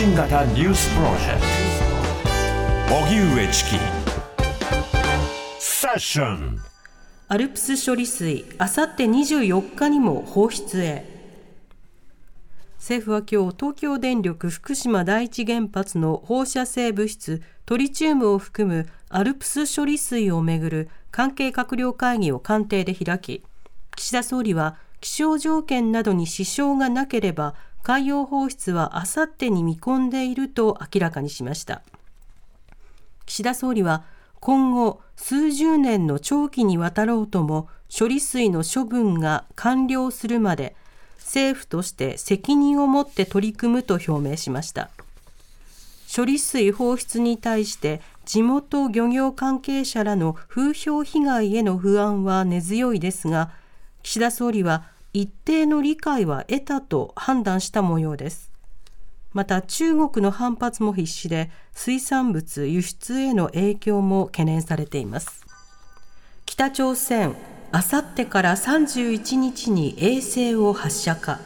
信型ニュースプロジェクト。荻上チキ。セッション。アルプス処理水あさって24日にも放出へ。政府は今日東京電力福島第一原発の放射性物質トリチウムを含むアルプス処理水をめぐる関係閣僚会議を官邸で開き岸田総理は気象条件などに支障がなければ海洋放出はあさってに見込んでいると明らかにしました。岸田総理は今後数十年の長期にわたろうとも処理水の処分が完了するまで政府として責任を持って取り組むと表明しました。処理水放出に対して地元漁業関係者らの風評被害への不安は根強いですが岸田総理は一定の理解は得たと判断した模様です。また中国の反発も必至で水産物輸出への影響も懸念されています。北朝鮮あさってから31日に衛星を発射か。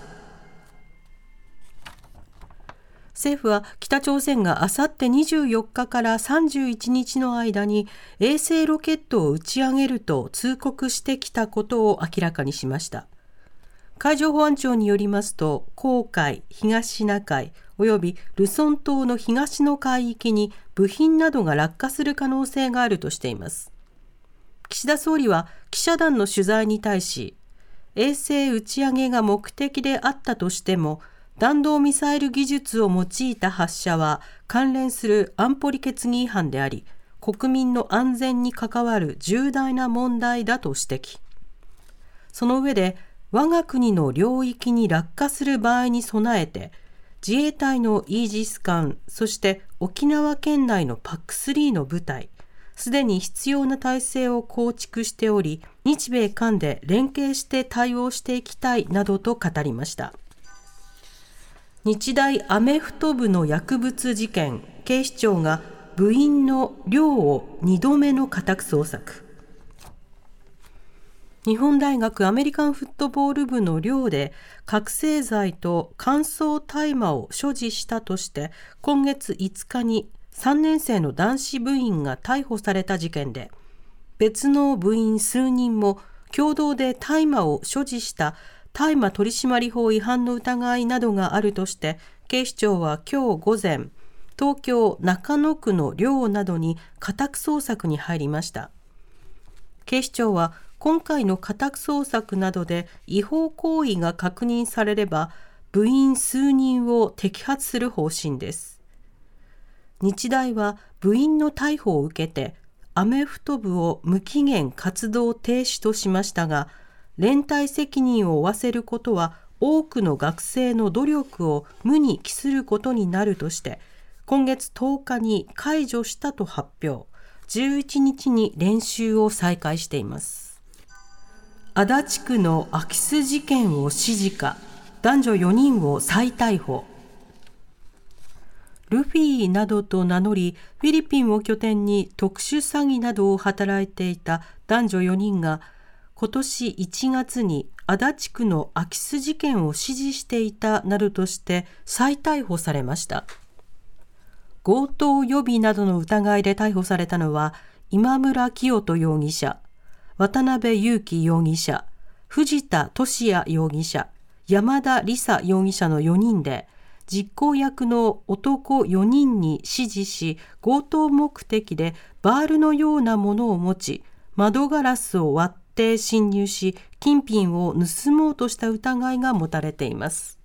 政府は北朝鮮があさって24日から31日の間に衛星ロケットを打ち上げると通告してきたことを明らかにしました。海上保安庁によりますと黄海東シナ海およびルソン島の東の海域に部品などが落下する可能性があるとしています。岸田総理は記者団の取材に対し衛星打ち上げが目的であったとしても弾道ミサイル技術を用いた発射は関連する安保理決議違反であり国民の安全に関わる重大な問題だと指摘。その上で我が国の領域に落下する場合に備えて自衛隊のイージス艦そして沖縄県内の PAC3 の部隊すでに必要な体制を構築しており日米韓で連携して対応していきたいなどと語りました。日大アメフト部の薬物事件警視庁が部員の寮を2度目の家宅捜索。日本大学アメリカンフットボール部の寮で覚醒剤と乾燥大麻を所持したとして今月5日に3年生の男子部員が逮捕された事件で別の部員数人も共同で大麻を所持した大麻取締法違反の疑いなどがあるとして警視庁は今日午前東京中野区の寮などに家宅捜索に入りました。警視庁は今回の家宅捜索などで違法行為が確認されれば部員数人を摘発する方針です。日大は部員の逮捕を受けてアメフト部を無期限活動停止としましたが連帯責任を負わせることは多くの学生の努力を無に帰することになるとして今月10日に解除したと発表。11日に練習を再開しています。足立区の空き巣事件を指示か男女4人を再逮捕。ルフィなどと名乗りフィリピンを拠点に特殊詐欺などを働いていた男女4人が今年1月に足立区の空き巣事件を指示していたなどとして再逮捕されました。強盗予備などの疑いで逮捕されたのは今村清人容疑者。渡辺裕樹容疑者、藤田俊也容疑者、山田理沙容疑者の4人で、実行役の男4人に指示し、強盗目的でバールのようなものを持ち、窓ガラスを割って侵入し、金品を盗もうとした疑いが持たれています。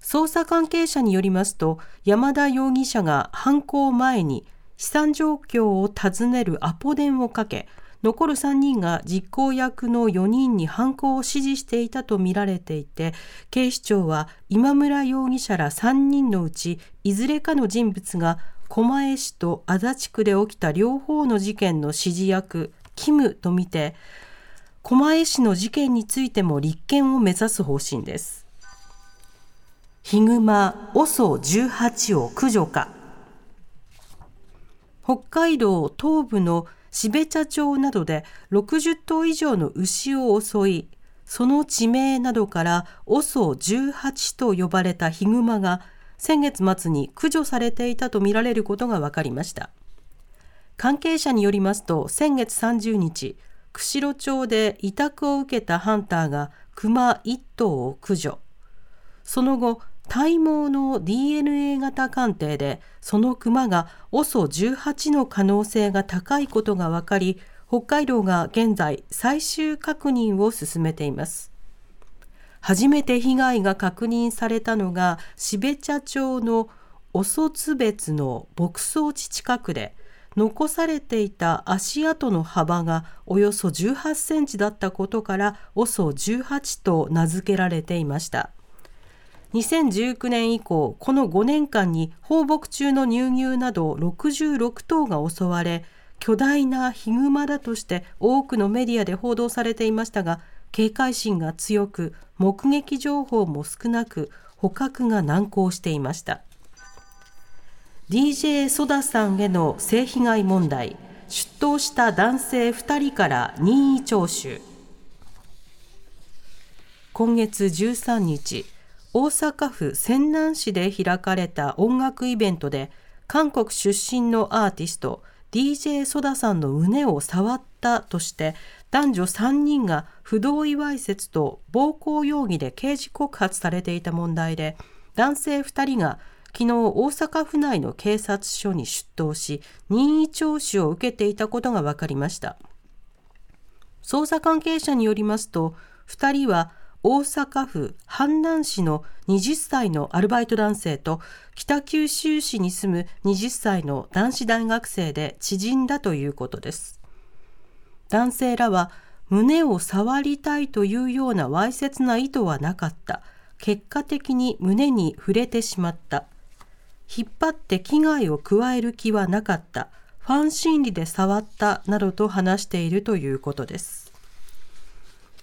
捜査関係者によりますと、山田容疑者が犯行前に資産状況を尋ねるアポ電をかけ、残る3人が実行役の4人に犯行を指示していたとみられていて警視庁は今村容疑者ら3人のうちいずれかの人物が狛江市と足立区で起きた両方の事件の指示役キムとみて狛江市の事件についても立件を目指す方針です。ヒグマ OSO18 を駆除か。北海道東部の標茶町などで60頭以上の牛を襲い、その地名などから OSO18 と呼ばれたヒグマが先月末に駆除されていたとみられることが分かりました。関係者によりますと先月30日釧路町で委託を受けたハンターが熊1頭を駆除。その後体毛の DNA 型鑑定でその熊が OSO18 の可能性が高いことが分かり北海道が現在最終確認を進めています。初めて被害が確認されたのが標茶町のオソツ別の牧草地近くで残されていた足跡の幅がおよそ18センチだったことから OSO18 と名付けられていました。2019年以降この5年間に放牧中の乳牛など66頭が襲われ巨大なヒグマだとして多くのメディアで報道されていましたが警戒心が強く目撃情報も少なく捕獲が難航していました。DJ ソダさんへの性被害問題出頭した男性2人から任意聴取。今月13日大阪府泉南市で開かれた音楽イベントで韓国出身のアーティスト DJ ソダさんの胸を触ったとして男女3人が不同意わいせつと暴行容疑で刑事告発されていた問題で男性2人が昨日大阪府内の警察署に出頭し任意聴取を受けていたことが分かりました。捜査関係者によりますと2人は大阪府阪南市の20歳のアルバイト男性と北九州市に住む20歳の男子大学生で知人だということです。男性らは胸を触りたいというようなわいせつな意図はなかった。結果的に胸に触れてしまった。引っ張って危害を加える気はなかった。ファン心理で触ったなどと話しているということです。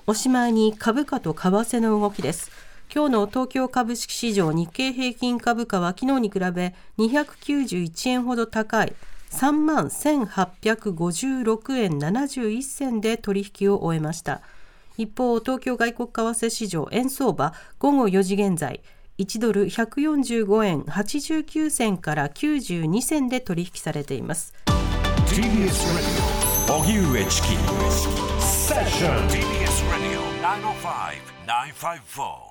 おしまいに株価と為替の動きです。今日の東京株式市場日経平均株価は昨日に比べ291円ほど高い3万1856円71銭で取引を終えました。一方、東京外国為替市場円相場午後4時現在1ドル145円89銭から92銭で取引されています。TBS 荻上チキセッション TBS 905 954